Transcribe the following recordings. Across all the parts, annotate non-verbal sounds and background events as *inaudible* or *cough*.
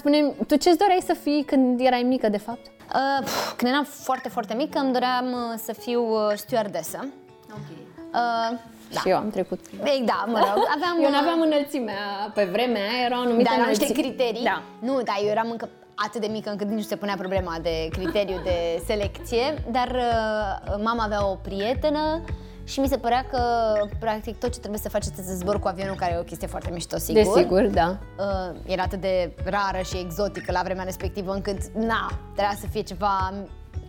spune tu ce-ți doreai să fii când erai mică, de fapt? Uh, pf, când eram foarte, foarte mică, îmi doream uh, să fiu uh, stewardesă. Ok. Uh, Da. Și eu am trecut. Ei, da, mă rog, *laughs* aveam... Eu nu uh, aveam înălțimea, pe vremea aia erau anumite Dar erau niște înălțimi. criterii? Da. Nu, dar eu eram încă atât de mică încât nici nu se punea problema de criteriu de selecție, dar uh, mama avea o prietenă și mi se părea că practic tot ce trebuie să faci este să zbor cu avionul, care e o chestie foarte mișto, sigur. Desigur, da. Uh, era atât de rară și exotică la vremea respectivă încât, na, trebuia să fie ceva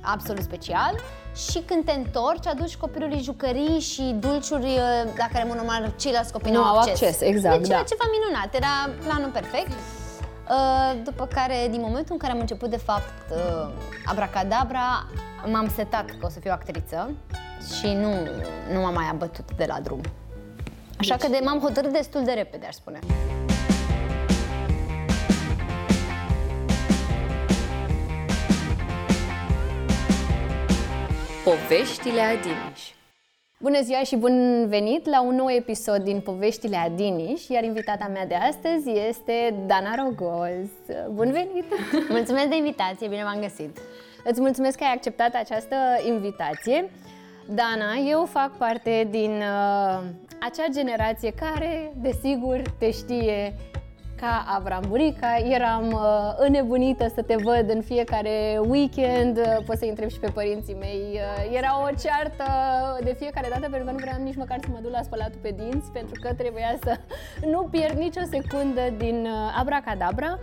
absolut special și când te întorci, aduci copilului jucării și dulciuri uh, la care, în mod normal, ceilalți copii nu, Nu au au acces. acces, exact, Deci era da. ceva minunat, era planul perfect. Uh, după care, din momentul în care am început, de fapt, uh, abracadabra, m-am setat că o să fiu actriță și nu, nu m-am mai abătut de la drum. Așa că de, m-am hotărât destul de repede, aș spune. Poveștile Adiniș Bună ziua și bun venit la un nou episod din Poveștile Adiniș, iar invitata mea de astăzi este Dana Rogoz. Bun venit! *laughs* Mulțumesc de invitație, bine v-am găsit. Îți mulțumesc că ai acceptat această invitație. Dana, eu fac parte din uh, acea generație care, desigur, te știe ca Avram Burica. Eram uh, înnebunită să te văd în fiecare weekend, uh, poți să-i întreb și pe părinții mei. Uh, era o ceartă de fiecare dată pentru că nu vreau nici măcar să mă duc la spălatul pe dinți, pentru că trebuia să *laughs* nu pierd nicio secundă din uh, Abracadabra.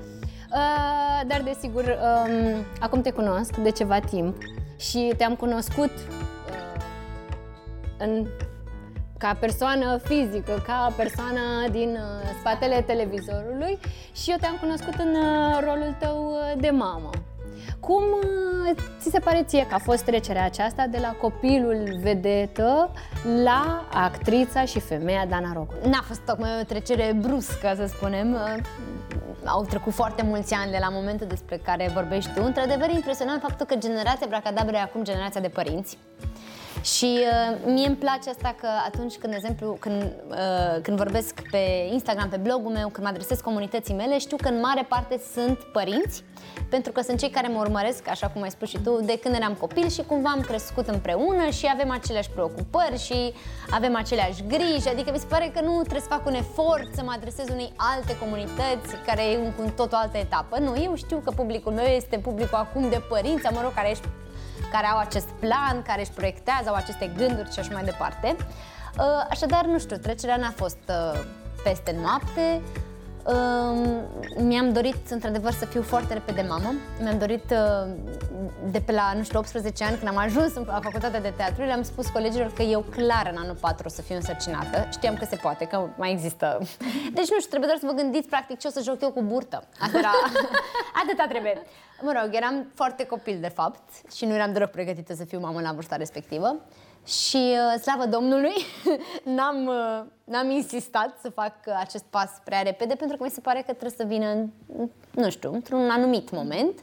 Uh, dar desigur, um, acum te cunosc de ceva timp și te-am cunoscut uh, în, ca persoană fizică, ca persoană din uh, spatele televizorului și eu te-am cunoscut în uh, rolul tău uh, de mamă. Cum uh, ți se pare ție că a fost trecerea aceasta de la copilul vedetă la actrița și femeia Dana Rocu? N-a fost tocmai o trecere bruscă, să spunem. Uh, Au trecut foarte mulți ani de la momentul despre care vorbești tu. Într-adevăr, e impresionant faptul că generația Bracadabră e acum generația de părinți. Și uh, mie îmi place asta că atunci când, de exemplu, când, uh, când vorbesc pe Instagram, pe blogul meu, când mă adresez comunității mele, știu că în mare parte sunt părinți, pentru că sunt cei care mă urmăresc, așa cum ai spus și tu, de când eram copil și cumva am crescut împreună și avem aceleași preocupări și avem aceleași griji, adică mi se pare că nu trebuie să fac un efort să mă adresez unei alte comunități care e un, cu tot o altă etapă. Nu, eu știu că publicul meu este publicul acum de părinți, mă rog, care ești care au acest plan, care își proiectează, au aceste gânduri și așa mai departe. Uh, Așadar, nu știu, trecerea n-a fost uh, peste noapte. Um, Mi-am dorit, într-adevăr, să fiu foarte repede mamă. Mi-am dorit uh, de pe la, nu știu, 18 ani, când am ajuns în- la facultatea de teatru, le-am spus colegilor că eu clar în anul 4 o să fiu însărcinată. Știam că se poate, că mai există. *laughs* Deci, nu știu, trebuie doar să vă gândiți, practic, ce o să joc eu cu burtă. Asta era... *laughs* Atâta trebuie. Mă rog, eram foarte copil, de fapt, și nu eram deloc pregătită să fiu mamă la vârsta respectivă. Și, uh, slavă Domnului, *laughs* n-am, uh, n-am insistat să fac uh, acest pas prea repede, pentru că mi se pare că trebuie să vină, în, nu știu, într-un anumit moment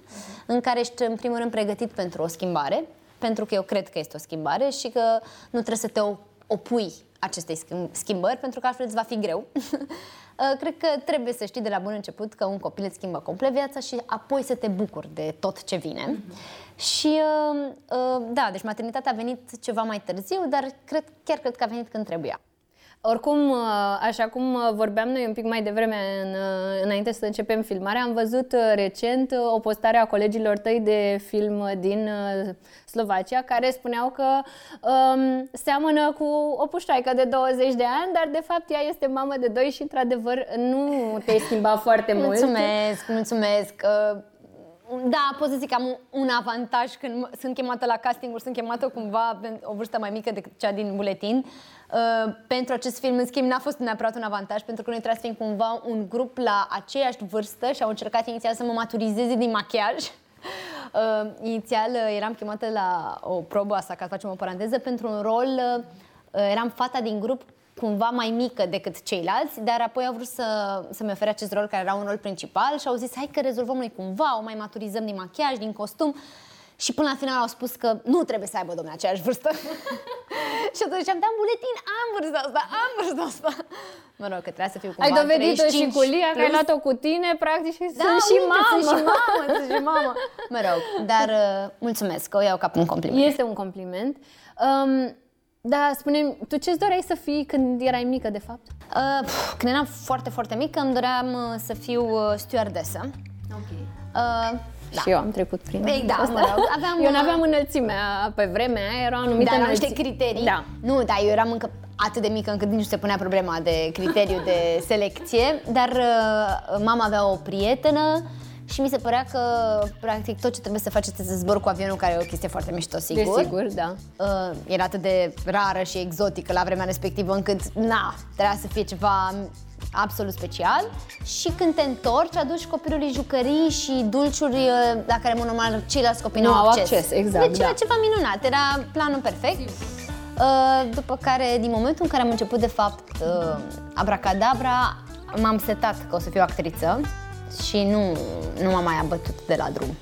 în care ești, în primul rând, pregătit pentru o schimbare, pentru că eu cred că este o schimbare și că nu trebuie să te o- opui acestei schimb- schimbări, pentru că altfel îți va fi greu. *laughs* Uh, Cred că trebuie să știi de la bun început că un copil îți schimbă complet viața și apoi să te bucuri de tot ce vine. Și uh, uh, da, deci maternitatea a venit ceva mai târziu, dar cred, chiar cred că a venit când trebuia. Oricum, uh, așa cum uh, vorbeam noi un pic mai devreme în, uh, înainte să începem filmarea, am văzut uh, recent uh, o postare a colegilor tăi de film uh, din uh, Slovacia care spuneau că um, seamănă cu o puștoaică de 20 de ani, dar de fapt ea este mamă de 2 și într-adevăr nu te-ai schimbat foarte mult. Mulțumesc, mulțumesc. Uh, Da, pot să zic că am un- un avantaj când mă- sunt chemată la castinguri, sunt chemată cumva pe o vârstă mai mică decât cea din buletin. Uh, pentru acest film, în schimb, n-a fost neapărat un avantaj, pentru că noi trebuie să fim cumva un grup la aceeași vârstă și au încercat inițial să mă maturizeze din machiaj. *laughs* Uh, inițial uh, eram chemată la o probă, asta ca să facem o paranteză, pentru un rol, uh, uh, eram fata din grup cumva mai mică decât ceilalți, dar apoi au vrut să, să-mi ofere acest rol care era un rol principal și au zis hai că rezolvăm noi cumva, o mai maturizăm din machiaj, din costum și până la final au spus că nu trebuie să aibă domnule aceeași vârstă *laughs* și atunci am dat buletin, am vârsta asta, am vârsta asta. Mă rog, că trebuia să fiu cumva Ai dovedit-o și 35 cu Lia, că ai plus. luat-o cu tine, practic, și Da, sunt și uite, mamă. Sunt și mamă, sunt și mamă. Mă rog, dar uh, mulțumesc, că o iau ca pe un compliment. Este un compliment. Um, da, spune tu ce-ți doreai să fii când erai mică, de fapt? Uh, pf, când eram foarte, foarte mică, îmi doream uh, să fiu uh, stewardesă. Ok. Uh, Da. Și eu am trecut prin Ei, da, asta. mă rog, aveam, eu uh, n-aveam înălțimea pe vremea aia, erau anumite Dar erau niște înălțimi. criterii. Da. Nu, dar eu eram încă atât de mică încât nici nu se punea problema de criteriu de selecție, dar uh, mama avea o prietenă și mi se părea că practic tot ce trebuie să faci este să zbor cu avionul, care e o chestie foarte mișto, sigur. Desigur, da. Uh, era atât de rară și exotică la vremea respectivă încât, na, trebuia să fie ceva absolut special și când te întorci, aduci copilului jucării și dulciuri uh, la care, în mod normal, ceilalți copii nu, Nu au acces. acces, exact, Deci era da. ceva minunat, era planul perfect. Uh, după care, din momentul în care am început, de fapt, uh, abracadabra, m-am setat că o să fiu actriță și nu, nu m-am mai abătut de la drum.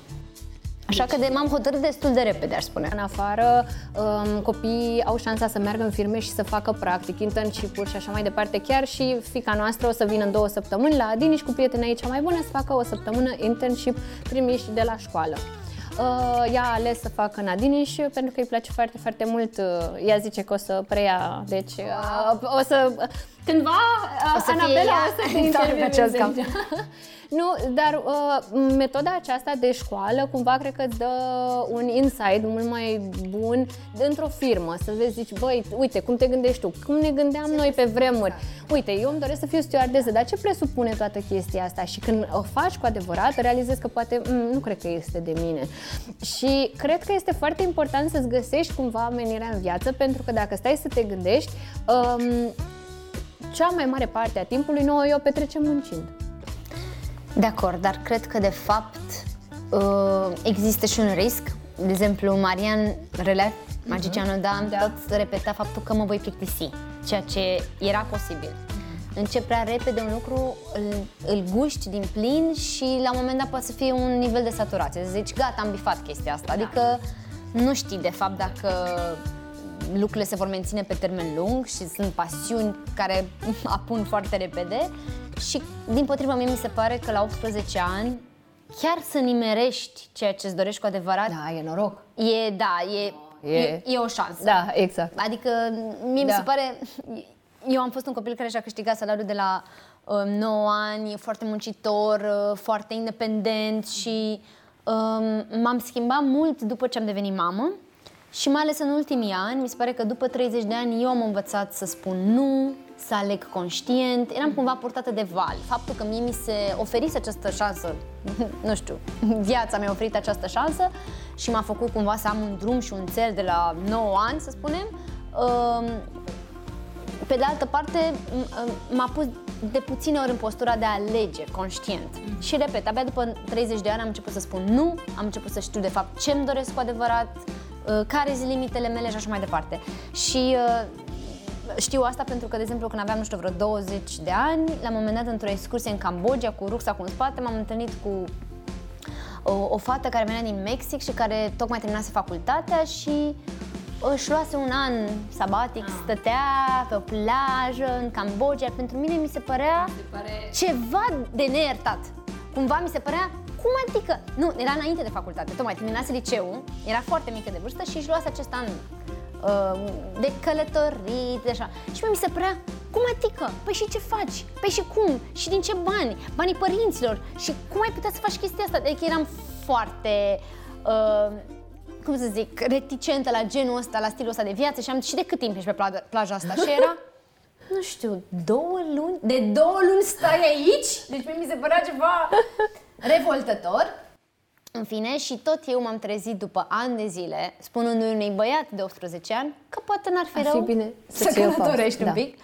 Așa că de, m-am hotărât destul de repede, aș spune. În afară, um, copiii au șansa să meargă în firme și să facă practic, internship-uri și așa mai departe. Chiar și fica noastră o să vină în două săptămâni la Adini și cu prietena ei cea mai bună să facă o săptămână internship trimiși de la școală. Uh, ea a ales să facă în Adiniș pentru că îi place foarte, foarte mult. Uh, ea zice că o să preia, deci uh, o să... Cândva, uh, O să fie Anabela, ea o să te *laughs* în intervieveze acest camp. aici. *laughs* Nu, dar uh, metoda aceasta de școală cumva cred că îți dă un insight mult mai bun într-o firmă, să vezi, zici, băi, uite, cum te gândești tu, cum ne gândeam noi pe vremuri. Uite, eu îmi doresc să fiu stewardesă, dar ce presupune toată chestia asta? Și când o faci cu adevărat, realizezi că poate, "Mm, nu cred că este de mine. Și cred că este foarte important să-ți găsești cumva menirea în viață, pentru că dacă stai să te gândești, um, cea mai mare parte a timpului noi o petrecem muncind. De acord, dar cred că de fapt uh, există și un risc. De exemplu, Marian Relea, magicianul Dan, Da. tot repeta faptul că mă voi plictisi, ceea ce era posibil. Încep prea repede un lucru, îl, îl guști din plin și la un moment dat poate să fie un nivel de saturație. Să zici, gata, am bifat chestia asta. Adică nu știi de fapt dacă lucrurile se vor menține pe termen lung și sunt pasiuni care *laughs* apun foarte repede și din potrivă mie mi se pare că la 18 ani chiar să nimerești ceea ce îți dorești cu adevărat Da, e noroc. e, da, e, E- e, e o șansă. Da, exact. Adică mie mi Da. se pare... Eu am fost un copil care și-a câștigat salariul de la uh, 9 ani, foarte muncitor, uh, foarte independent și um, m-am schimbat mult după ce am devenit mamă și mai ales în ultimii ani, mi se pare că după 30 de ani eu am învățat să spun nu, să aleg conștient, eram cumva purtată de val. Faptul că mie mi se oferise această șansă, *laughs* nu știu, viața mi-a oferit această șansă și m-a făcut cumva să am un drum și un țel de la 9 ani, să spunem, um, pe de altă parte, m- m-a pus de puține ori în postura de a alege conștient. Și repet, abia după 30 de ani am început să spun nu, am început să știu de fapt ce îmi doresc cu adevărat, uh, care sunt limitele mele și așa mai departe. Și uh, știu asta pentru că, de exemplu, când aveam, nu știu, vreo 20 de ani, la un moment dat, într-o excursie în Cambodgia, cu rucsacul în spate, m-am întâlnit cu o, o fată care venea din Mexic și care tocmai terminase facultatea și își luase un an sabatic, stătea pe o plajă în Cambodgia. Pentru mine mi se părea ceva de neiertat. Cumva mi se părea, cum adică? Nu, era înainte de facultate, tocmai terminase liceul, era foarte mică de vârstă și își luase acest an uh, de călătorit, de așa. Și mie mi se părea, cum adică? Păi și ce faci? Păi și cum? Și din ce bani? Banii părinților? Și cum ai putea să faci chestia asta? Adică eram foarte, uh, cum să zic, reticentă la genul ăsta, la stilul ăsta de viață și am și de cât timp ești pe plaja, plaja asta? Și era, nu știu, două luni? De două luni stai aici? Deci mie mi se părea ceva revoltător. În fine, și tot eu m-am trezit după ani de zile, spunându-i unui băiat de 18 ani că poate n-ar fi Ar fi rău bine să să-ți iei o pauză, călătorești un da. pic,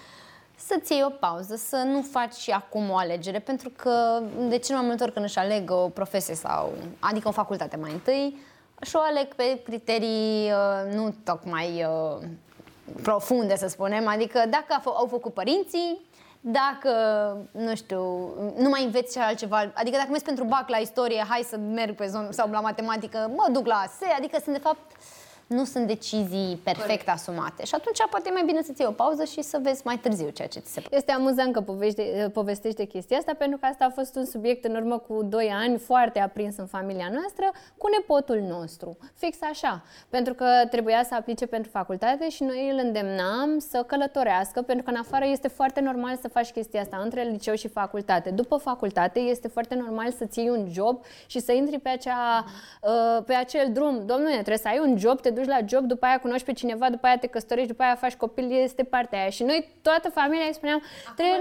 să-ți iei o pauză, să nu faci și acum o alegere, pentru că de cel mai multe ori când își aleg o profesie sau, adică o facultate mai întâi, și o aleg pe criterii uh, nu tocmai uh, profunde, să spunem, adică dacă a f- au făcut părinții, dacă, nu știu, nu mai înveți și altceva, adică dacă mergi pentru bac la istorie, hai să merg pe zonă sau la matematică, mă duc la ASE, adică sunt de fapt nu sunt decizii perfect asumate. Și atunci poate e mai bine să-ți iei o pauză și să vezi mai târziu ceea ce ți se Este amuzant că povește, povestește chestia asta pentru că asta a fost un subiect în urmă cu 2 ani foarte aprins în familia noastră cu nepotul nostru. Fix așa. Pentru că trebuia să aplice pentru facultate și noi îl îndemnam să călătorească pentru că în afară este foarte normal să faci chestia asta între liceu și facultate. După facultate este foarte normal să ții un job și să intri pe, acea, uh, pe acel drum. Domnule, trebuie să ai un job, te duci la job, după aia cunoști pe cineva, după aia te căsătorești, după aia faci copil, este partea aia. Și noi, toată familia, îi spuneam, trebuie,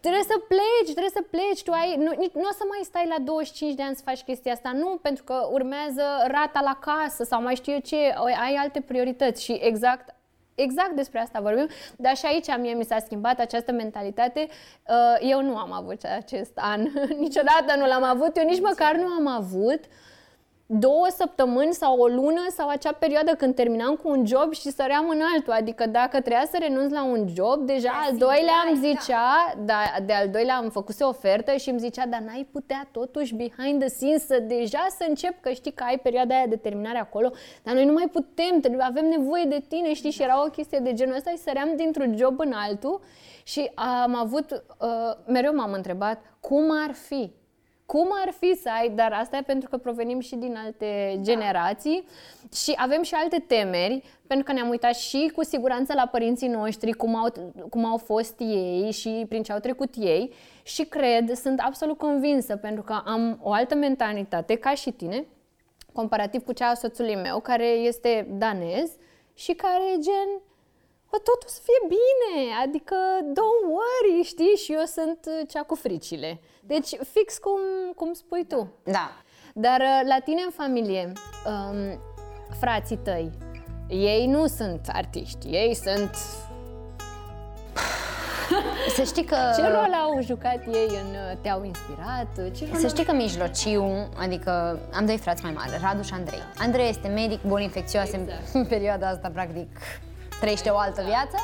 trebuie să pleci, trebuie să pleci, tu ai, nu, nu o să mai stai la 25 de ani să faci chestia asta, nu, pentru că urmează rata la casă sau mai știu eu ce, ai alte priorități. Și exact Exact despre asta vorbim, dar și aici mie mi s-a schimbat această mentalitate. Uh, eu nu am avut acest an, *laughs* niciodată nu l-am avut, eu nici măcar nu am avut două săptămâni sau o lună sau acea perioadă când terminam cu un job și săream în altul. Adică dacă trebuia să renunț la un job, deja de al doilea îmi zicea, da. da, de al doilea am făcut o ofertă și îmi zicea, dar n-ai putea totuși behind the scenes să deja să încep, că știi că ai perioada aia de terminare acolo, dar noi nu mai putem, trebuie, avem nevoie de tine, știi, și era o chestie de genul ăsta și săream dintr-un job în altul și am avut, uh, mereu m-am întrebat, cum ar fi cum ar fi să ai, dar asta e pentru că provenim și din alte da. generații și avem și alte temeri, pentru că ne-am uitat și cu siguranță la părinții noștri, cum au, cum au fost ei și prin ce au trecut ei și cred, sunt absolut convinsă, pentru că am o altă mentalitate ca și tine, comparativ cu cea a soțului meu, care este danez și care e gen bă, totul să fie bine, adică don't worry, știi, și eu sunt uh, cea cu fricile. Deci fix cum, cum spui tu. Da. Dar uh, la tine în familie, um, frații tăi, ei nu sunt artiști, ei sunt... *laughs* Să știi că... Ce rol au jucat ei în... Uh, te-au inspirat? Ce Să știi că mijlociu, adică am doi frați mai mari, Radu și Andrei. Andrei este medic, boli infecțioase exact. în *laughs* perioada asta, practic, trăiește o altă viață.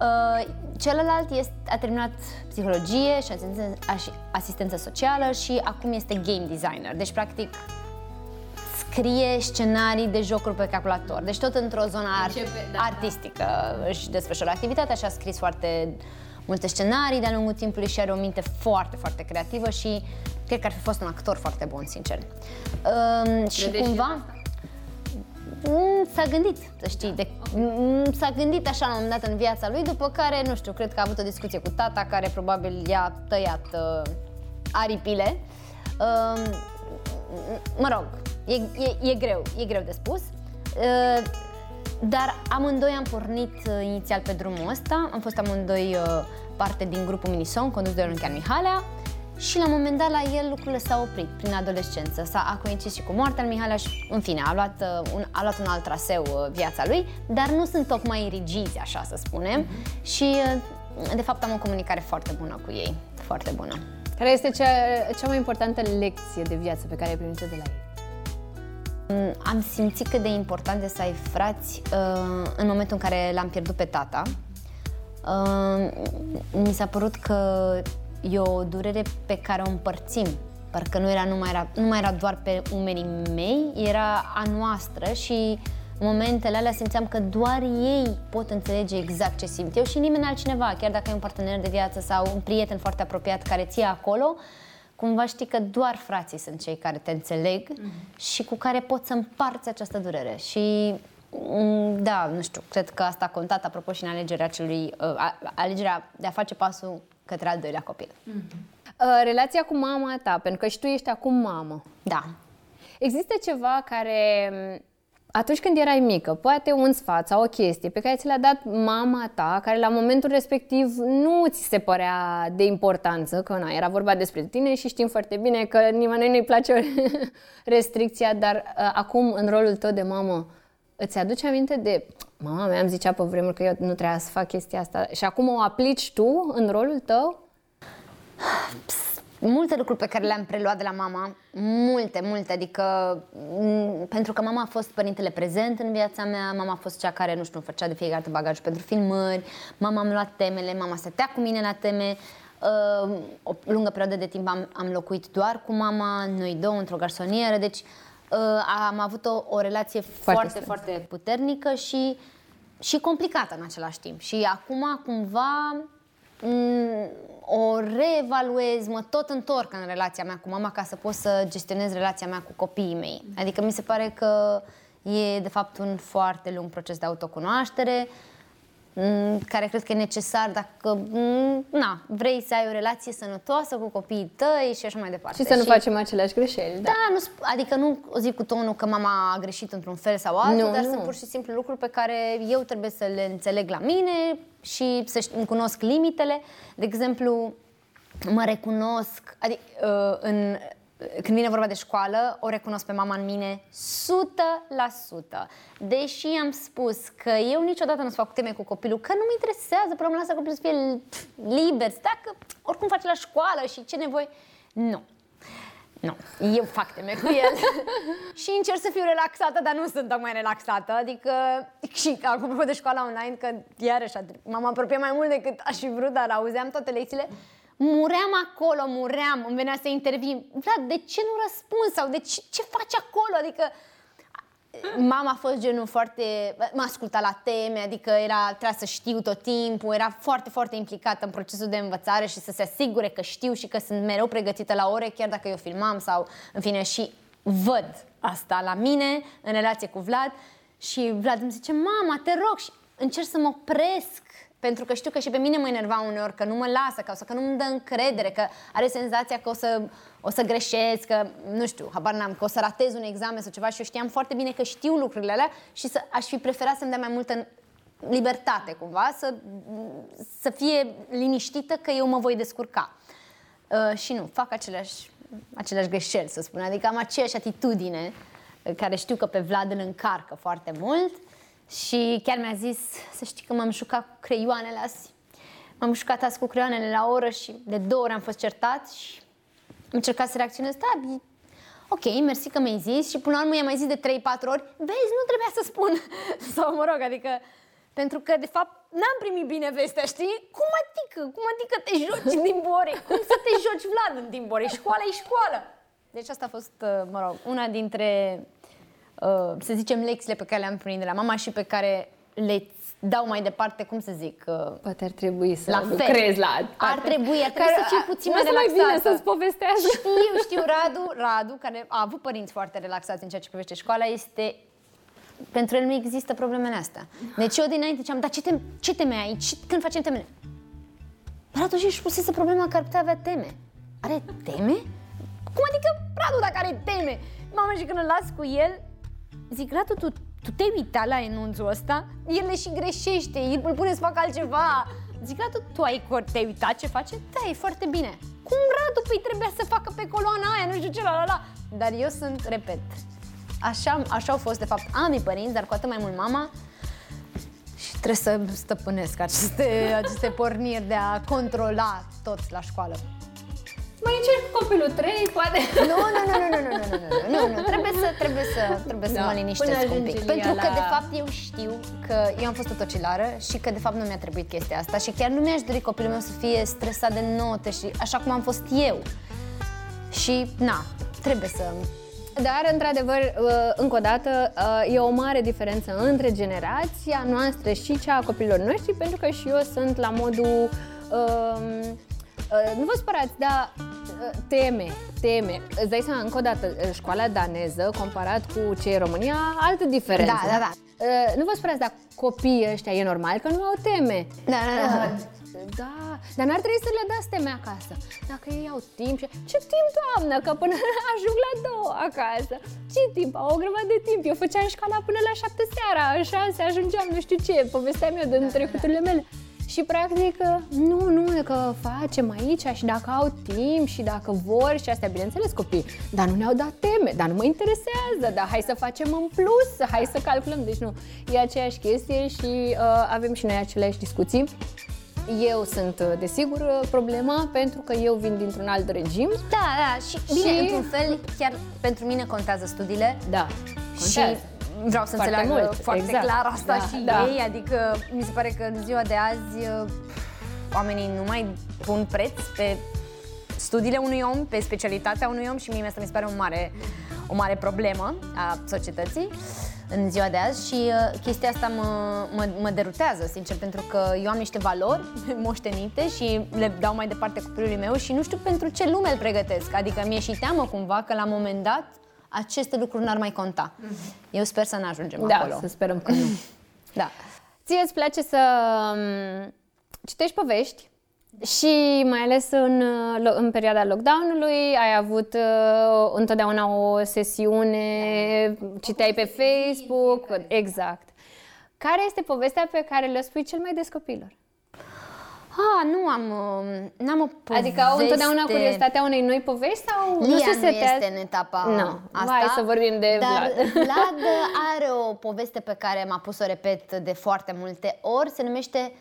Uh, celălalt este, a terminat psihologie și asistență, asistență socială și acum este game designer. Deci, practic, scrie scenarii de jocuri pe calculator. Deci tot într-o zonă art- Începe, da, artistică da. își desfășoară activitatea și a scris foarte multe scenarii de-a lungul timpului și are o minte foarte, foarte creativă și cred că ar fi fost un actor foarte bun, sincer. Uh, și cumva... Asta? Mm, s-a gândit, să știi, de, mm, s-a gândit așa la un moment dat în viața lui, după care, nu știu, cred că a avut o discuție cu tata, care probabil i-a tăiat uh, aripile. Uh, mă rog, e, e, e greu, e greu de spus. Uh, dar amândoi am pornit uh, inițial pe drumul ăsta, am fost amândoi uh, parte din grupul Minison, condus de Olimpian Mihalea. Și la un moment dat la el lucrurile s-au oprit prin adolescență. S-a a coincis și cu moartea lui Mihalea și în fine a luat, uh, un, a luat un alt traseu uh, viața lui, dar nu sunt tocmai rigizi, așa să spunem. Mm-hmm. Și uh, de fapt am o comunicare foarte bună cu ei, foarte bună. Care este cea, cea mai importantă lecție de viață pe care ai primit-o de la ei? Mm, am simțit cât de important este să ai frați uh, în momentul în care l-am pierdut pe tata. Uh, mi s-a părut că e o durere pe care o împărțim. Parcă nu era, nu mai era, nu mai era doar pe umerii mei, era a noastră și în momentele alea simțeam că doar ei pot înțelege exact ce simt eu și nimeni altcineva, chiar dacă ai un partener de viață sau un prieten foarte apropiat care ție acolo, cumva știi că doar frații sunt cei care te înțeleg mm-hmm. și cu care poți să împarți această durere. Și mm, da, nu știu, cred că asta a contat apropo și în alegerea celui, uh, alegerea de a face pasul către al doilea copil. Mm-hmm. relația cu mama ta, pentru că și tu ești acum mamă. Da. Există ceva care atunci când erai mică, poate un sfat sau o chestie pe care ți l-a dat mama ta, care la momentul respectiv nu ți se părea de importanță, că na, era vorba despre tine și știm foarte bine că nimănui nu-i place *laughs* restricția, dar uh, acum în rolul tău de mamă, îți aduce aminte de mama mea îmi zicea pe vremuri că eu nu trebuia să fac chestia asta. Și acum o aplici tu în rolul tău? Multe lucruri pe care le-am preluat de la mama, multe, multe, adică m- pentru că mama a fost părintele prezent în viața mea, mama a fost cea care, nu știu, făcea de fiecare dată bagajul pentru filmări, mama am luat temele, mama stătea cu mine la teme, uh, o lungă perioadă de timp am, am locuit doar cu mama, noi două într-o garsonieră, deci uh, am avut o, o relație foarte, foarte, foarte puternică și, și complicată în același timp. Și acum, cumva, m- o reevaluez, mă tot întorc în relația mea cu mama ca să pot să gestionez relația mea cu copiii mei. Adică mi se pare că e, de fapt, un foarte lung proces de autocunoaștere, m, care cred că e necesar dacă m, na, vrei să ai o relație sănătoasă cu copiii tăi și așa mai departe. Și să nu facem aceleași greșeli. Da, nu, sp- adică nu o zic cu tonul că mama a greșit într-un fel sau altul, Nu, dar nu. sunt pur și simplu lucruri pe care eu trebuie să le înțeleg la mine și să îmi cunosc limitele. De exemplu, mă recunosc, adică uh, în, când vine vorba de școală, o recunosc pe mama în mine 100%. Deși am spus că eu niciodată nu-ți fac teme cu copilul, că nu mă interesează, până la urmă lasă copilul să fie liber, dacă oricum face la școală și ce nevoie. Nu. Nu, eu fac teme cu el *laughs* și încerc să fiu relaxată, dar nu sunt tocmai relaxată. Adică, și acum de școala online, că iarăși m-am apropiat mai mult decât aș fi vrut, dar auzeam toate lecțiile, muream acolo, muream, îmi venea să intervin. Vlad, de ce nu răspunzi? Sau de ce, ce faci acolo? Adică, Mama a fost genul foarte... M-a ascultat la teme, adică era, trebuia să știu tot timpul, era foarte, foarte implicată în procesul de învățare și să se asigure că știu și că sunt mereu pregătită la ore, chiar dacă eu filmam sau, în fine, și văd asta la mine, în relație cu Vlad. Și Vlad îmi zice, mama, te rog, și încerc să mă opresc pentru că știu că și pe mine mă enerva uneori că nu mă lasă că, sau că nu îmi dă încredere, că are senzația că o să, o să greșesc, că nu știu, habar n-am, că o să ratez un examen sau ceva și eu știam foarte bine că știu lucrurile alea și să, aș fi preferat să-mi dea mai multă libertate cumva, să, să fie liniștită că eu mă voi descurca. Uh, și nu, fac aceleași, aceleași greșeli, să spun, adică am aceeași atitudine uh, care știu că pe Vlad îl încarcă foarte mult și chiar mi-a zis să știi că m-am jucat cu creioanele azi. M-am jucat azi cu creioanele la oră și de două ori am fost certat și am încercat să reacționez. Da, e- ok, mersi că mi-ai zis și până la urmă i-am mai zis de 3-4 ori. Vezi, nu trebuia să spun. *laughs* Sau mă rog, adică pentru că, de fapt, n-am primit bine vestea, știi? Cum adică? Cum adică te joci în timpul orei? Cum să te joci, Vlad, în timpul orei? Școala e școală! Deci asta a fost, uh, mă rog, una dintre uh, să zicem, lecțiile pe care le-am primit de la mama și pe care le dau mai departe, cum să zic, uh, Poate ar trebui să La fel. lucrezi la ar partea- trebui, ar trebui să fii puțin nu mai o să mai relaxată. bine să-ți povestească. Știu, știu, Radu, Radu, care a avut părinți foarte relaxați în ceea ce privește școala, este pentru el nu există problemele astea. Deci eu dinainte ziceam, dar ce, tem- ce teme ai? Ce, când facem temele? Radu și își pusese problema că ar putea avea teme. Are teme? Cum adică, Radu, dacă are teme? Mama, și când îl las cu el, zic, Radu, tu, tu te-ai uitat la enunțul ăsta? El le și greșește, el îl pune să facă altceva. Zic, Radu, tu ai cor, te-ai uitat ce face? Da, e foarte bine. Cum, Radu? Păi trebuia să facă pe coloana aia, nu știu ce, la la la. Dar eu sunt, repet, așa, așa au fost, de fapt, ambii părinți, dar cu atât mai mult mama. Și trebuie să stăpânesc aceste, aceste porniri de a controla tot la școală. Mai încerc cu copilul 3, poate. Nu, nu, nu, nu, nu, nu, nu, nu, nu, nu, trebuie să, trebuie să, trebuie să Da, mă până liniștesc un ajunge pic. Lia Pentru că, la- de fapt, eu știu că eu am fost o tocilară și că, de fapt, nu mi-a trebuit chestia asta și chiar nu mi-aș dori copilul meu să fie stresat de note și așa cum am fost eu. Și, na, trebuie să... Dar, într-adevăr, uh, încă o dată, uh, e o mare diferență între generația noastră și cea a copilor noștri, pentru că și eu sunt la modul... um, uh, nu vă spărați, dar uh, teme, teme. Îți dai seama, încă o dată, uh, școala daneză, comparat cu cei în România, altă diferență. Da, da, da. Uh, nu vă spărați, dar copiii ăștia e normal că nu au teme. Da, da, da. Uh, Da, dar n-ar trebui să le dați teme acasă. Dacă ei au timp și... Ce timp, doamnă, că până *laughs* ajung la două acasă. Ce timp? Au o grămadă de timp. Eu făceam școala până la șapte seara, în șase ajungeam, nu știu ce, povesteam eu din trecuturile mele. Și practic, nu, nu, că facem aici și dacă au timp și dacă vor și astea, bineînțeles copii, dar nu ne-au dat teme, dar nu mă interesează, dar hai să facem în plus, hai să calculăm. Deci nu, e aceeași chestie și uh, avem și noi aceleași discuții. Eu sunt, uh, desigur, uh, problema pentru că eu vin dintr-un alt regim. Da, da, și, bine, Și- într-un fel, chiar pentru mine contează studiile Da, și contează. Vreau să Foarte înțeleagă mult, foarte exact. clar asta Da, și da. ei, adică mi se pare că în ziua de azi uh, oamenii nu mai pun preț pe studiile unui om, pe specialitatea unui om și mie asta mi se pare un mare, o mare problemă a societății în ziua de azi și uh, chestia asta mă, mă, mă derutează, sincer, pentru că eu am niște valori *laughs* moștenite și le dau mai departe copilului meu și nu știu pentru ce lume îl pregătesc. Adică mi-e și teamă cumva că la un moment dat aceste lucruri n-ar mai conta. Mm-hmm. Eu sper să ne ajungem da, acolo. să sperăm că nu. *laughs* Da. Ție îți place să um, citești povești și mai ales în, uh, în perioada lockdown-ului ai avut uh, întotdeauna o sesiune, citeai pe Facebook, exact. Care este povestea pe care le spui cel mai des copilor? Ah, nu am, uh, n-am o poveste. Adică au întotdeauna curiozitatea unei noi povești sau nu, nu se se nu este în etapa Nu. asta. Hai să vorbim de dar Vlad. Vlad *laughs* are o poveste pe care m-a pus să o repet de foarte multe ori. Se numește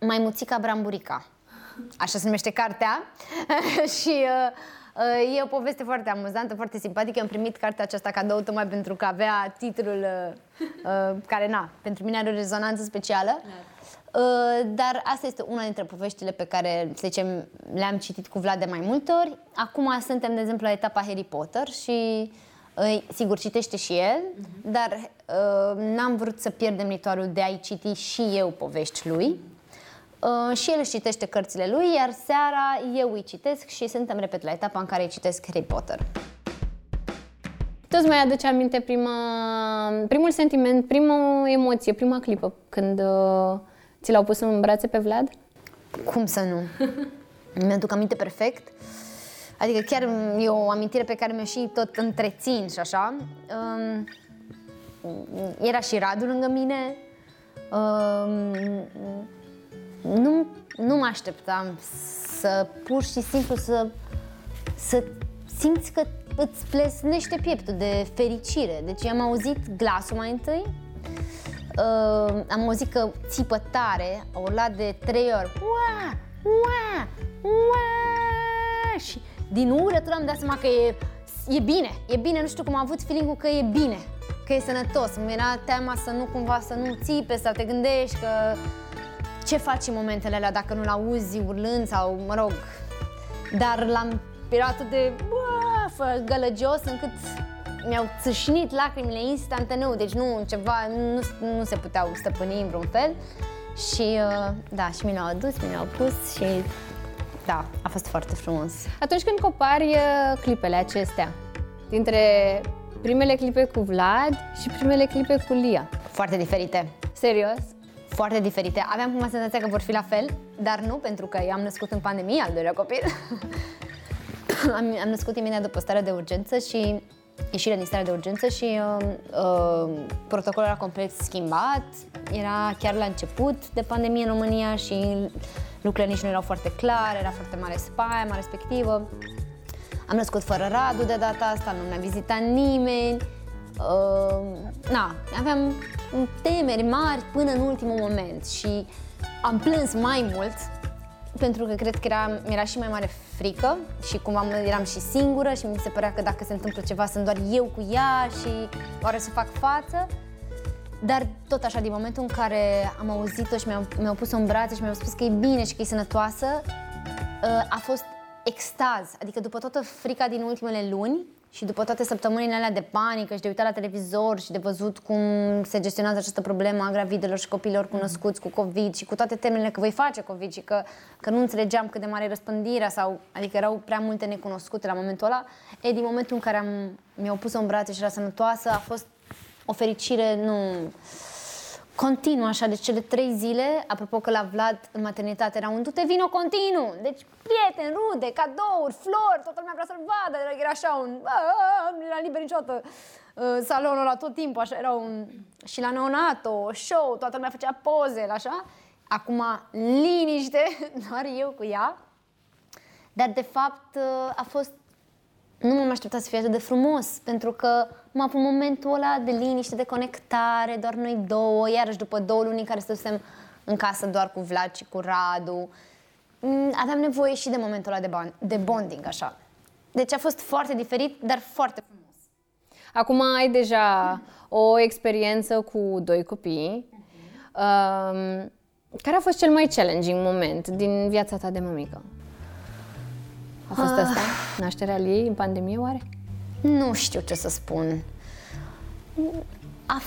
Maimuțica Bramburica. Așa se numește cartea. *laughs* și uh, uh, e o poveste foarte amuzantă, foarte simpatică. Am primit cartea aceasta cadou tocmai pentru că avea titlul uh, uh, care, na, pentru mine are o rezonanță specială. Uh, dar asta este una dintre poveștile pe care, să zicem, le-am citit cu Vlad de mai multe ori. Acum suntem, de exemplu, la etapa Harry Potter și, uh, sigur, citește și el, dar uh, n-am vrut să pierdem ritualul de a-i citi și eu povești lui. Uh, și el își citește cărțile lui, iar seara eu îi citesc și suntem, repet, la etapa în care îi citesc Harry Potter. Tu îți mai aduce aminte prima, primul sentiment, prima emoție, prima clipă când uh, ți l-au pus în brațe pe Vlad? Cum să nu? *laughs* Mi-aduc aminte perfect. Adică chiar e o amintire pe care mi-o și tot întrețin și așa. Um, era și Radu lângă mine. Um, nu, nu mă așteptam să pur și simplu să, să simți că îți plesnește pieptul de fericire. Deci am auzit glasul mai întâi, uh, am auzit că țipă tare, a urlat de trei ori. Ua, ua, ua, și din urătură am dat seama că e, e bine, e bine, nu știu cum am avut feeling că e bine, că e sănătos. Mi era teama să nu cumva să nu țipe, să te gândești că ce faci în momentele alea dacă nu-l auzi urlând sau, mă rog, dar l-am pirat de bă, gălăgios încât mi-au țâșnit lacrimile instantaneu, deci nu ceva, nu, nu se puteau stăpâni în vreun fel. Și uh, da, și mi le-au adus, mi le-au pus și da, a fost foarte frumos. Atunci când compari uh, clipele acestea, dintre primele clipe cu Vlad și primele clipe cu Lia, Foarte diferite. serios? Foarte diferite. Aveam cumva senzația că vor fi la fel, dar nu, pentru că eu am născut în pandemie al doilea copil. *coughs* am, am născut imediat după starea de urgență și ieșirea din starea de urgență și uh, uh, protocolul era complet schimbat. Era chiar la început de pandemie în România și lucrurile nici nu erau foarte clare, era foarte mare spaima respectivă. Am născut fără Radu de data asta, nu ne-a vizitat nimeni. Uh, na, aveam temeri mari până în ultimul moment și am plâns mai mult pentru că cred că era, mi-era și mai mare frică și cumva mă- eram și singură și mi se părea că dacă se întâmplă ceva sunt doar eu cu ea și oare să fac față. Dar tot așa, din momentul în care am auzit-o și mi-au, mi-au pus-o în brațe și mi-au spus că e bine și că e sănătoasă, uh, a fost extaz. Adică după toată frica din ultimele luni și după toate săptămânile alea de panică și de uitat la televizor și de văzut cum se gestionează această problemă a gravidelor și copiilor cu născuți cu COVID și cu toate temerile că voi face COVID și că, că nu înțelegeam cât de mare e răspândirea sau, adică erau prea multe necunoscute la momentul ăla, e din momentul în care am, mi-au pus-o în brațe și era sănătoasă, a fost o fericire, nu... Continuă așa, de cele trei zile, apropo că la Vlad în maternitate era un du-te vino continuu, deci prieteni, rude, cadouri, flori, toată lumea vrea să-l vadă, era așa un, "A, a, a", nu era liber niciodată uh, salonul la tot timpul, așa era un, și la neonato, show, toată lumea făcea poze, așa, acum liniște, *laughs* doar eu cu ea, dar de fapt uh, a fost nu m-am așteptat să fie atât de frumos, pentru că m-a avut momentul ăla de liniște, de conectare, doar noi două, iarăși după două luni în care stătusem în casă doar cu Vlad și cu Radu. Mm, Aveam nevoie și de momentul ăla de, bond, de bonding, așa. Deci a fost foarte diferit, dar foarte frumos. Acum ai deja o experiență cu doi copii. Um, care a fost cel mai challenging moment din viața ta de mămică? A fost asta? Nașterea ei în pandemie, oare? Nu știu ce să spun. A,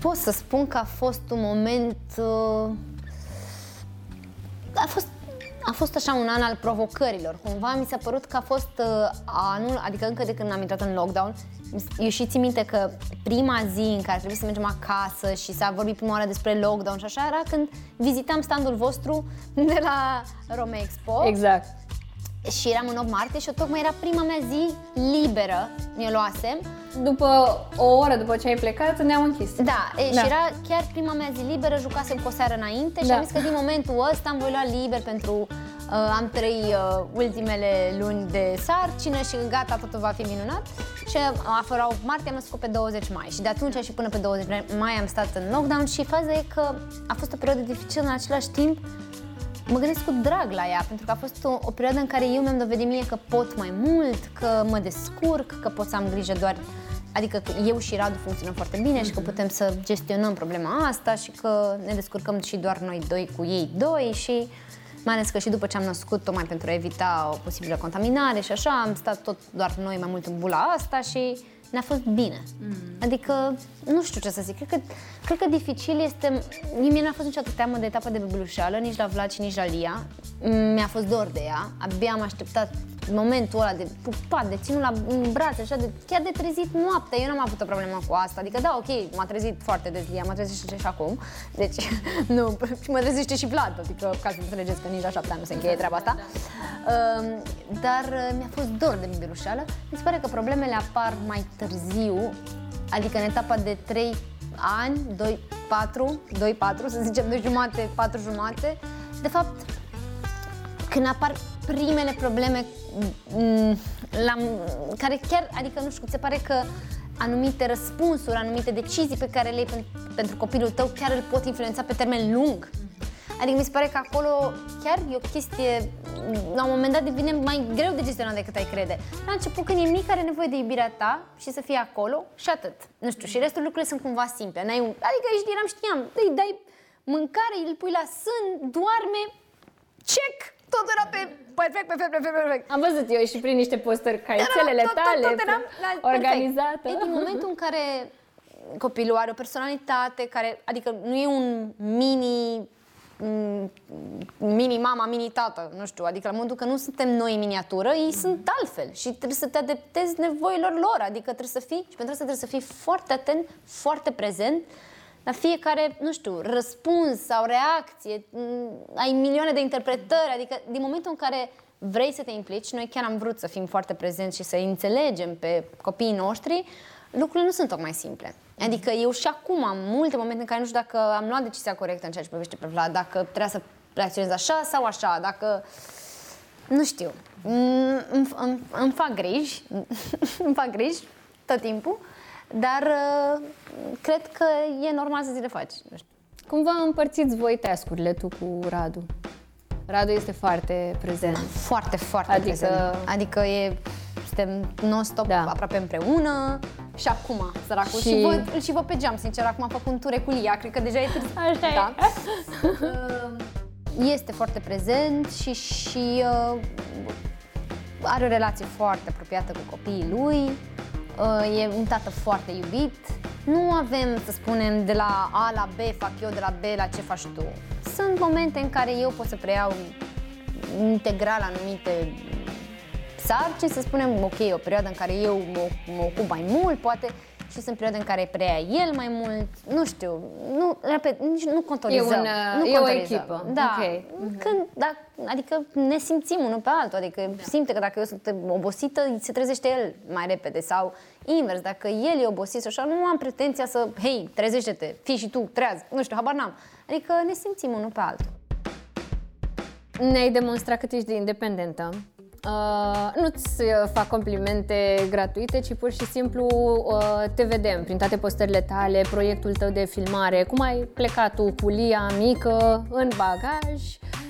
pot să spun că a fost un moment... Uh, a fost a fost așa un an al provocărilor. Cumva mi s-a părut că a fost uh, anul, adică încă de când am intrat în lockdown, eu și țin minte că prima zi în care trebuie să mergem acasă și s-a vorbit prima oară despre lockdown și așa era când vizitam standul vostru de la Rome Expo. Exact. Și eram în 8 martie și tocmai era prima mea zi liberă, mi-o luasem. După o oră după ce ai plecat, ne-am închis. Da, e, da. și era chiar prima mea zi liberă, jucasem cu o seară înainte da. și am zis că din momentul ăsta am voi lua liber pentru uh, am trei uh, ultimele luni de sarcină și gata, totul va fi minunat. Și a fost martie, am născut pe 20 mai și de atunci și până pe 20 mai am stat în lockdown și faza e că a fost o perioadă dificilă în același timp mă gândesc cu drag la ea, pentru că a fost o, o perioadă în care eu mi-am dovedit mie că pot mai mult, că mă descurc, că pot să am grijă doar Adică că eu și Radu funcționăm foarte bine mm-hmm. și că mhm. putem să gestionăm problema asta și că ne descurcăm și doar noi doi cu ei doi și mai ales că și după ce am născut, tocmai pentru a evita o posibilă contaminare și așa, am stat tot doar noi mai mult în bula asta și ne-a fost bine. Mm. Adică, nu știu ce să zic, cred că, cred că dificil este... Mie n-a fost niciodată teamă de etapa de bebelușeală, nici la Vlad și nici la Lia. Mi-a fost dor de ea, abia am așteptat momentul ăla de pupat, de ținut la în brațe, așa, de, chiar de trezit noaptea. Eu n-am avut o problemă cu asta. Adică, da, ok, m-a trezit foarte des Lia, m-a trezit și, și acum. Deci, *laughs* nu, și mă trezește și Vlad, adică, ca să înțelegeți că nici la șapte ani nu se încheie treaba asta. Uh, dar uh, mi-a fost dor de bebelușeală. Mi se pare că problemele apar mai târziu, adică în etapa de 3 ani, 2, 4, 2, 4, să zicem 2 jumate, 4 jumate. De fapt, când apar primele probleme mm, la, care chiar, adică nu știu, se pare că anumite răspunsuri, anumite decizii pe care le iei pentru copilul tău chiar îl pot influența pe termen lung. Adică mi se pare că acolo chiar e o chestie, la un moment dat devine mai greu de gestionat decât ai crede. La început când e mic are nevoie de iubirea ta și să fie acolo și atât. Nu știu, și restul lucrurile sunt cumva simple. N-ai un... Adică ești, eram, știam, îi dai mâncare, îl pui la sân, doarme, check, tot era pe perfect, perfect, perfect, perfect. Am văzut eu și prin niște postări caițelele tale, tot, tot, tot era, organizată. E din momentul în care copilul are o personalitate care, adică nu e un mini Mm, mini-mama, mini-tată, nu știu, adică la modul că nu suntem noi în miniatură, ei mm-hmm. sunt altfel și trebuie să te adeptezi nevoilor lor, adică trebuie să fii, și pentru asta trebuie să fii foarte atent, foarte prezent la fiecare, nu știu, răspuns sau reacție, mm, ai milioane de interpretări, adică din momentul în care vrei să te implici, noi chiar am vrut să fim foarte prezenți și să înțelegem pe copiii noștri, lucrurile nu sunt tocmai simple. Adică eu și acum am multe momente în care nu știu dacă am luat decizia corectă în ceea ce privește pe Vlad, dacă trebuie să reacționez așa sau așa, dacă... Nu știu. Mm, îmi, îmi, îmi fac griji, *laughs* îmi fac griji tot timpul, dar uh, cred că e normal să ți le faci. Nu știu. Cum vă împărțiți voi tascurile tu cu Radu? Radu este foarte prezent. Foarte, foarte adică... prezent. Adică e, suntem non-stop da. aproape împreună și acum, săracul. Și, și văd, și văd pe geam, sincer, acum am făcut un ture cu Lia, cred că deja e târziu. *laughs* Așa da. e. este foarte prezent și, și uh, are o relație foarte apropiată cu copiii lui. Uh, e un tată foarte iubit. Nu avem, să spunem, de la A la B fac eu, de la B la ce faci tu. Sunt momente în care eu pot să preiau integral anumite sarcini, să spunem, ok, o perioadă în care eu mă, mă ocup mai mult, poate, și sunt perioade în care preia el mai mult, nu știu, nu, repet, nici nu controlizăm. E, un, nu e o echipă. Da, okay. când, da, adică ne simțim unul pe altul, adică da. simte că dacă eu sunt obosită, se trezește el mai repede sau invers, dacă el e obosit așa, nu am pretenția să, hei, trezește-te, fii și tu, treaz, nu știu, habar n-am. Adică ne simțim unul pe altul. Ne-ai demonstrat cât ești de independentă Uh, nu-ți uh, fac complimente gratuite, ci pur și simplu uh, te vedem prin toate postările tale, proiectul tău de filmare, cum ai plecat tu cu Lia mică în bagaj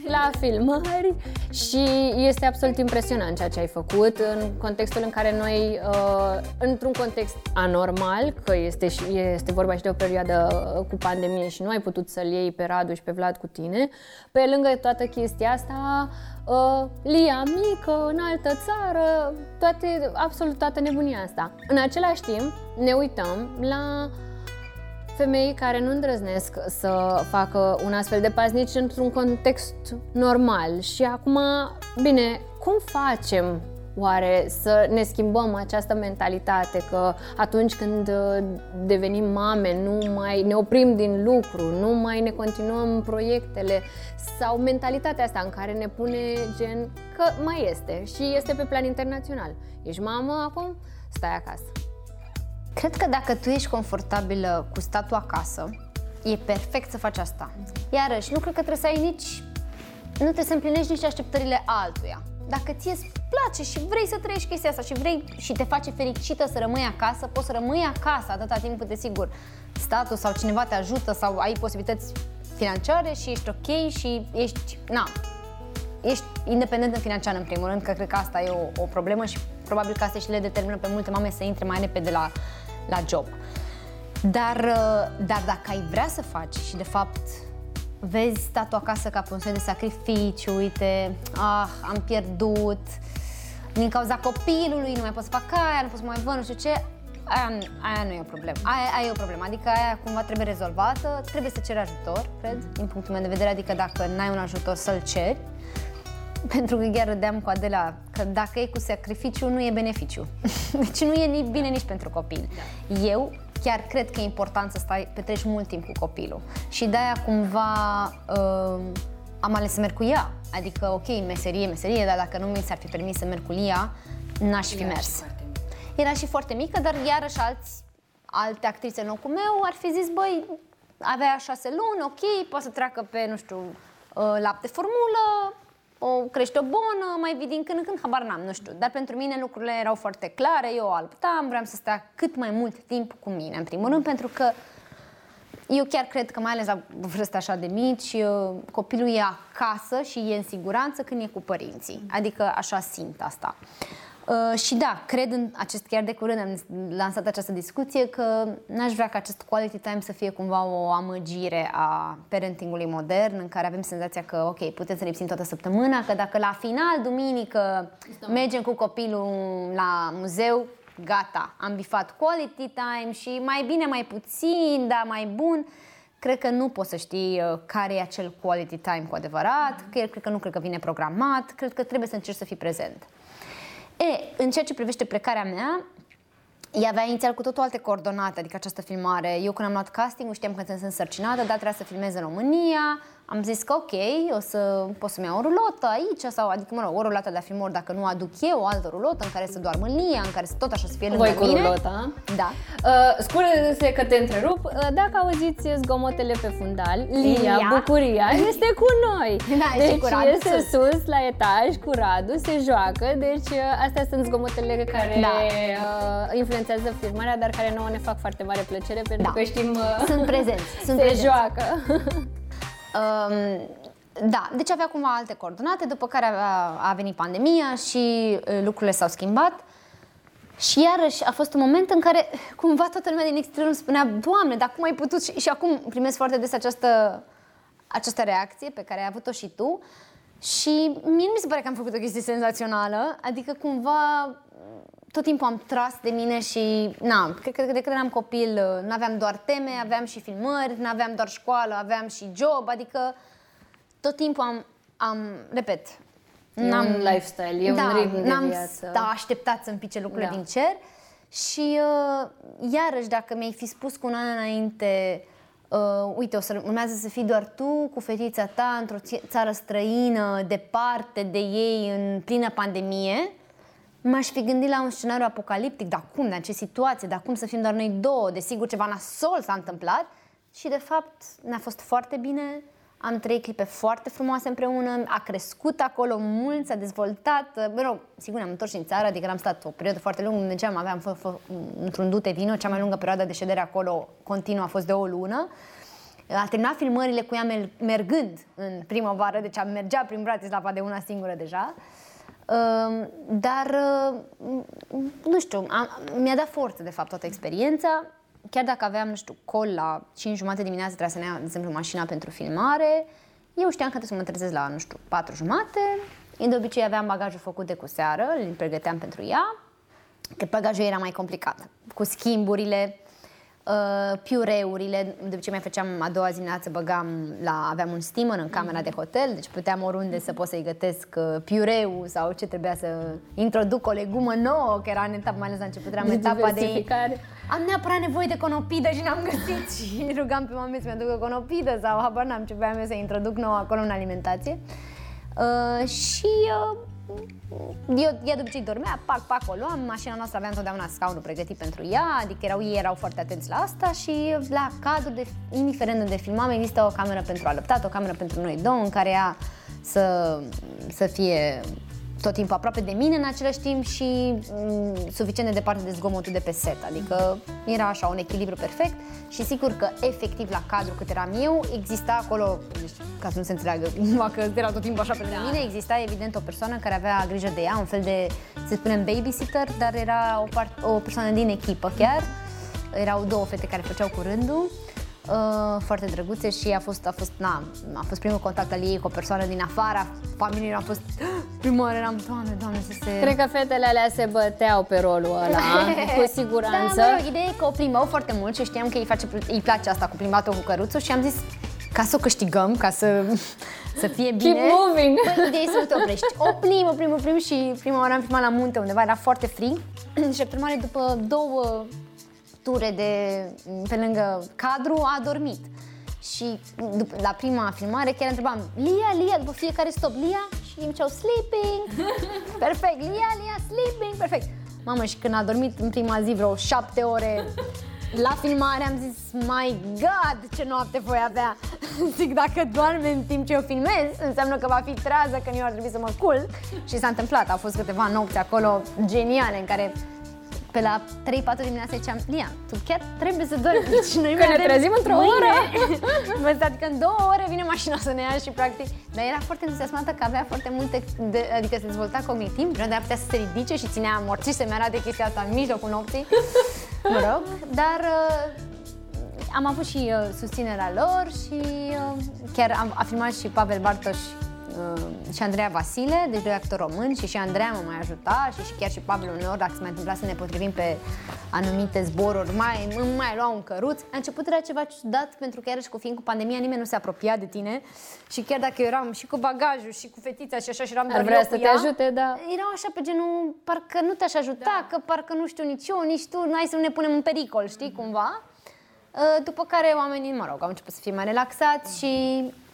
la *laughs* filmări și este absolut impresionant ceea ce ai făcut în contextul în care noi, uh, într-un context anormal, că este, și, este vorba și de o perioadă uh, cu pandemie și nu ai putut să-l iei pe Radu și pe Vlad cu tine, pe lângă toată chestia asta, uh, Lia mică, în altă țară, toate, absolut toată nebunia asta. În același timp, ne uităm la femei care nu îndrăznesc să facă un astfel de pas nici într-un context normal. Și acum, bine, cum facem oare să ne schimbăm această mentalitate că atunci când uh, devenim mame nu mai ne oprim din lucru, nu mai ne continuăm proiectele sau mentalitatea asta în care ne pune gen că mai este și este pe plan internațional. Ești mamă acum? Stai acasă. Cred că dacă tu ești confortabilă cu statul acasă, e perfect să faci asta. Iarăși, nu cred că trebuie să ai nici... Nu trebuie să împlinești nici așteptările altuia. Dacă ție îți place și vrei să trăiești chestia asta și vrei și te face fericită să rămâi acasă, poți să rămâi acasă atâta timp cât, sigur, statul sau cineva te ajută sau ai posibilități financiare și ești ok și ești, na, ești independentă financiar în primul rând, că cred că asta e o, o problemă și probabil că asta și le determină pe multe mame să intre mai repede la la job. Dar, uh, dar dacă ai vrea să faci și de fapt vezi statul acasă ca pe un soi de sacrificiu, uite, ah, am pierdut, din cauza copilului, nu mai pot să fac aia, nu pot să mai văd, nu știu ce, aia, aia nu e o problemă. Aia, aia e o problemă, adică aia cumva trebuie rezolvată, trebuie să ceri ajutor, cred, din punctul meu de vedere, adică dacă n-ai un ajutor să-l ceri, *laughs* pentru că chiar râdeam cu Adela că dacă e cu sacrificiu, nu e beneficiu. *laughs* Deci nu e nici bine nici pentru copil. Da. Eu chiar cred că e important să stai, petreci mult timp cu copilul. Și de-aia cumva uh, am ales să merg cu ea. Adică, ok, meserie, meserie, dar dacă nu mi s-ar fi permis să merg cu ea, n-aș fi Era mers. Și Era și foarte mică, dar iarăși alți, alte actrițe în locul meu ar fi zis, băi, avea șase luni, ok, poate să treacă pe, nu știu, uh, lapte formulă, o crește o bonă, mai vii din când în când, habar n-am, nu știu. Dar pentru mine lucrurile erau foarte clare, eu alptam, vreau să stea cât mai mult timp cu mine, în primul rând, pentru că eu chiar cred că, mai ales la vârste așa de mici, copilul e acasă și e în siguranță când e cu părinții. Adică așa simt asta. Uh, și da, cred în acest, chiar de curând am lansat această discuție că n-aș vrea ca acest quality time să fie cumva o amăgire a parentingului modern în care avem senzația că, ok, putem să lipsim toată săptămâna, că dacă la final, duminică, mergem cu copilul la muzeu, gata, am bifat quality time și mai bine, mai puțin, dar mai bun. Cred că nu poți să știi uh, care e acel quality time cu adevărat, mm-hmm. că el cred că nu cred că vine programat, cred că trebuie să încerci să fii prezent. E, în ceea ce privește plecarea mea, ea avea inițial cu totul alte coordonate, adică această filmare. Eu când am luat casting știam că sunt însărcinată, dar trebuia să filmez în România, am zis că ok, o să pot să-mi iau o rulotă aici sau, adică, mă rog, o rulotă de filmări dacă nu aduc eu o altă rulotă în care să doarmă Lia, în care să tot așa să fie lângă Voi cu mine. rulota. Da. Uh, spune-se că te întrerup. Uh, dacă auziți zgomotele pe fundal, Lia, Lia. bucuria, este cu noi. *laughs* Da, deci și cu Radu este sus. sus la etaj cu Radu, se joacă, deci uh, astea sunt zgomotele care da. uh, influențează filmarea, dar care nouă ne fac foarte mare plăcere pentru da. că știm... Uh, sunt prezenți, sunt *laughs* se prezenți. joacă. *laughs* Um, da, deci avea cumva alte coordonate, după care a, a venit pandemia și lucrurile s-au schimbat. Și iarăși a fost un moment în care cumva toată lumea din exterior îmi spunea Doamne, dar cum ai putut? Și, și acum primesc foarte des această, această reacție pe care ai avut-o și tu. Și mie nu mi se pare că am făcut o chestie senzațională, adică cumva tot timpul am tras de mine și, na, cred că de când eram copil nu aveam doar teme, aveam și filmări, nu aveam doar școală, aveam și job, adică tot timpul am, am repet, E n-am, un lifestyle, e da, un ritm de n-am viață. Da, așteptat să-mi pice lucrurile Da. din cer și uh, iarăși dacă mi-ai fi spus cu un an înainte uh, uite, o să urmează să fii doar tu cu fetița ta într-o ți- țară străină, departe de ei, în plină pandemie, m-aș fi gândit la un scenariu apocaliptic, dar cum, dar în ce situație, dar cum să fim doar noi două, desigur ceva nasol s-a întâmplat și de fapt ne-a fost foarte bine, am trei clipe foarte frumoase împreună, a crescut acolo mult, s-a dezvoltat, mă rog, sigur ne-am întors și în țară, adică am stat o perioadă foarte lungă, mergeam, aveam f- f- într-un dute vino, cea mai lungă perioadă de ședere acolo continuă a fost de o lună. A terminat filmările cu ea mergând în primăvară, deci am mergea prin Bratislava de una singură deja. Uh, dar, uh, nu știu, am, mi-a dat forță, de fapt, toată experiența. Chiar dacă aveam, nu știu, col la 5 jumate dimineața, trebuia să ne ia, de exemplu, mașina pentru filmare, eu știam că trebuie să mă trezesc la, nu știu, 4 jumate. De obicei aveam bagajul făcut de cu seară, îl pregăteam pentru ea, că bagajul era mai complicat, cu schimburile, Uh, piureurile, de obicei mai făceam a doua zi dimineață, băgam la, aveam un steamer în camera de hotel, deci puteam oriunde să pot să-i gătesc uh, piureu sau ce trebuia să introduc o legumă nouă, că era în etapa, mai ales la început, era în etapa de... Am neapărat nevoie de conopidă și n-am găsit *laughs* și rugam pe mame să mi aducă conopidă sau habar n-am ce voiam eu să introduc nou acolo în alimentație. Uh, și uh, eu, ea de obicei dormea, pac, pac, o luam, mașina noastră avea întotdeauna scaunul pregătit pentru ea, adică erau, ei erau foarte atenți la asta și la cadru, de, indiferent unde filmam, există o cameră pentru alăptat, o cameră pentru noi două, în care ea să, să fie tot timpul aproape de mine în același timp și mm, suficient de departe de zgomotul de pe set. Adică era așa un echilibru perfect și sigur că efectiv la cadru cât eram eu, exista acolo, deci, ca să nu se înțeleagă, numai că era tot timpul așa pe da. mine, exista evident o persoană care avea grijă de ea, un fel de, să spunem, babysitter, dar era o, part, o persoană din echipă chiar. Erau două fete care făceau curândul Uh, foarte drăguțe și a fost, a fost, na, a fost primul contact al ei cu o persoană din afara familiei, a fost *gasps* prima oară, eram, doamne, doamne, să se... Cred că fetele alea se băteau pe rolul ăla, *laughs* cu siguranță. Da, mă rog, ideea e că o plimbau foarte mult și știam că îi, face, îi place asta cu plimbatul cu căruțul și am zis, ca să o câștigăm, ca să, *laughs* să fie bine. Keep moving! Păi, ideea e să te oprești. Oprim, oprim, oprim și prima oară am filmat la munte undeva, era foarte frig *clears throat* și prima oară după două ture de, pe lângă cadru, a dormit. Și după, la prima filmare chiar întrebam Lia, Lia, după fiecare stop, Lia? Și îmi ziceau sleeping, *laughs* perfect, Lia, Lia, sleeping, perfect. Mamă, și când a dormit în prima zi vreo șapte ore la filmare am zis, my god, ce noapte voi avea! *laughs* Zic, dacă doarme în timp ce eu filmez, înseamnă că va fi trează, că eu ar trebui să mă culc. Și s-a întâmplat, au fost câteva nopți acolo geniale în care pe la 3-4 dimineața ziceam, Lia, tu chiar trebuie să dormi. Deci noi că ne trezim într-o oră. *laughs* adică în două ore vine mașina să ne ia și practic. Dar era foarte entuziasmată că avea foarte multe, de, adică se dezvolta cognitiv, de putea să se ridice și ținea morții să-mi arate chestia asta în mijlocul nopții. *laughs* Mă rog, dar uh, am avut și uh, susținerea lor și uh, chiar am, a filmat și Pavel Bartoș uh, și Andreea Vasile, deci doi actori români și și Andreea mă mai ajuta și, și chiar și Pavel uneori, dacă se mai întâmpla să ne potrivim pe anumite zboruri, mai, îmi mai lua un căruț. A început era ceva ciudat pentru că iarăși cu fiind cu pandemia nimeni nu se apropia de tine și chiar dacă eu eram și cu bagajul și cu fetița și așa și eram Ar vrea să te ajute, da. Erau așa pe genul, parcă nu te-aș ajuta, da. că parcă nu știu nici eu, nici tu, noi să nu ne punem în pericol, știi, cumva. Uh, după care oamenii, mă rog, au început să fie mai relaxați și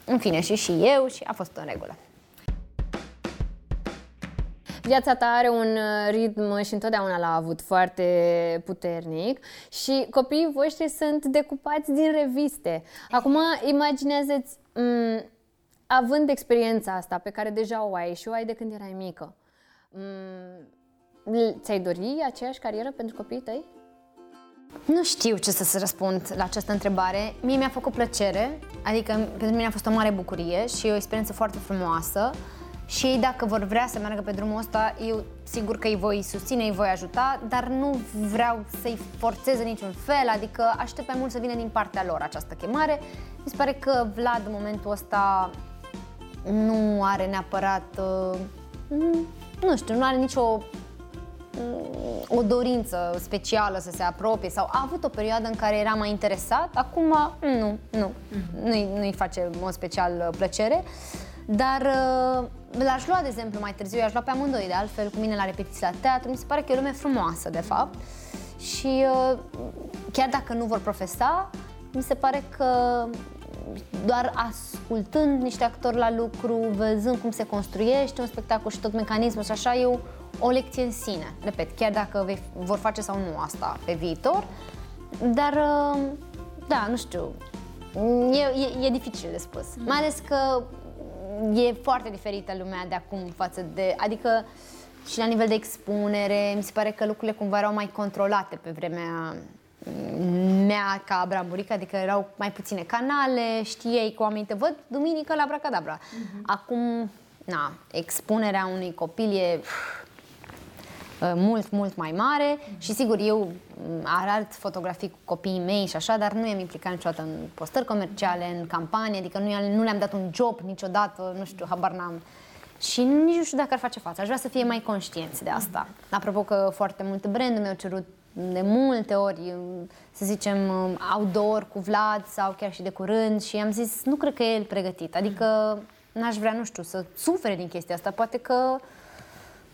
în fine, și și eu și a fost în regulă. Viața ta are un uh, ritm și întotdeauna l-a avut foarte puternic și copiii voștri sunt decupați din reviste. Acum imaginează-ți, m- mm, având experiența asta pe care deja o ai și o ai de când erai mică, m- mm, ți-ai dori aceeași carieră pentru copiii tăi? Nu știu ce să se răspund la această întrebare. Mie mi-a făcut plăcere, adică pentru mine a fost o mare bucurie și o experiență foarte frumoasă. Și ei dacă vor vrea să meargă pe drumul ăsta, eu sigur că îi voi susține, îi voi ajuta, dar nu vreau să-i forțez în niciun fel, adică aștept mai mult să vină din partea lor această chemare. Mi se pare că Vlad în momentul ăsta nu are neapărat, uh, nu știu, nu are nicio o dorință specială să se apropie sau a avut o perioadă în care era mai interesat, acum nu, nu, mm-hmm. nu-i, nu-i face o special plăcere. Dar uh, l-aș lua, de exemplu, mai târziu, i-aș lua pe amândoi, de altfel, cu mine la repetiții la teatru, mi se pare că e o lume frumoasă, de fapt. Și uh, chiar dacă nu vor profesa, mi se pare că doar ascultând niște actori la lucru, văzând cum se construiește un spectacol și tot mecanismul și așa, eu o lecție în sine. Repet, chiar dacă vei, vor face sau nu asta pe viitor, dar uh, da, nu știu, e, e, e dificil de spus. Mm. Mai ales că e foarte diferită lumea de acum față de, adică și la nivel de expunere, mi se pare că lucrurile cumva erau mai controlate pe vremea mea ca Bramburica, adică erau mai puține canale, știai cu oamenii te văd duminică la Bracadabra. Uh-huh. Acum, na, expunerea unui copil e Uh, mult, mult mai mare și sigur eu mm, arăt fotografii cu copiii mei și așa, dar nu i-am implicat niciodată în postări comerciale, în campanie, adică nu, nu le-am dat un job niciodată, nu știu, habar n-am. Și nici nu știu dacă ar face față. Aș vrea să fie mai conștienți de asta. Apropo că foarte multe branduri mi-au cerut de multe ori, să zicem, outdoor cu Vlad sau chiar și de curând și am zis, nu cred că e el pregătit. Adică n-aș vrea, nu știu, să sufere din chestia asta. Poate că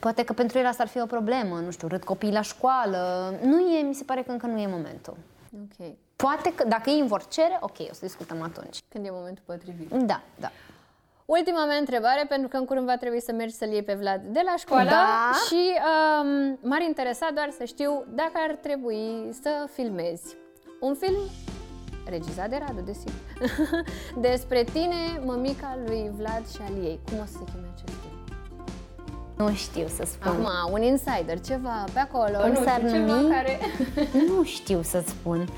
Poate că pentru el asta ar fi o problemă, nu știu, râd copiii la școală. Nu e, mi se pare că încă nu e momentul. Ok. Poate că, dacă ei îmi vor cere, ok, o să discutăm atunci. Când e momentul potrivit. Da, da. Ultima mea întrebare, pentru că în curând va trebui să mergi să-l iei pe Vlad de la școală Da. și um, m-ar interesa doar să știu dacă ar trebui să filmezi un film regizat de Radu, desigur, *laughs* despre tine, mămica lui Vlad și al ei. Cum o să se cheme acest film? Nu știu să spun. Acum, un insider, ceva pe acolo, Cum nu s-ar știu, ceva numi? care... *laughs* Nu știu să spun.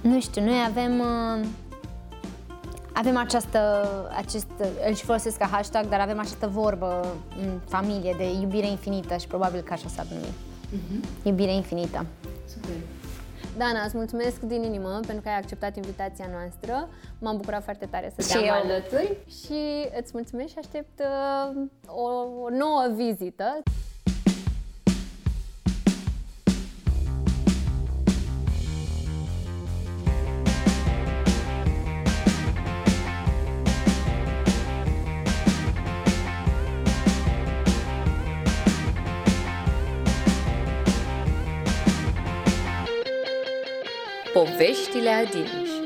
Nu știu, noi avem uh, avem această, acest, îl și folosesc ca hashtag, dar avem această vorbă în familie de iubire infinită și probabil că așa s-ar numi. Iubire infinită. Super. Dana, îți mulțumesc din inimă pentru că ai acceptat invitația noastră. M-am bucurat foarte tare să te Și am eu. alături și îți mulțumesc și aștept uh, o, o nouă vizită. Poveștile Adiniș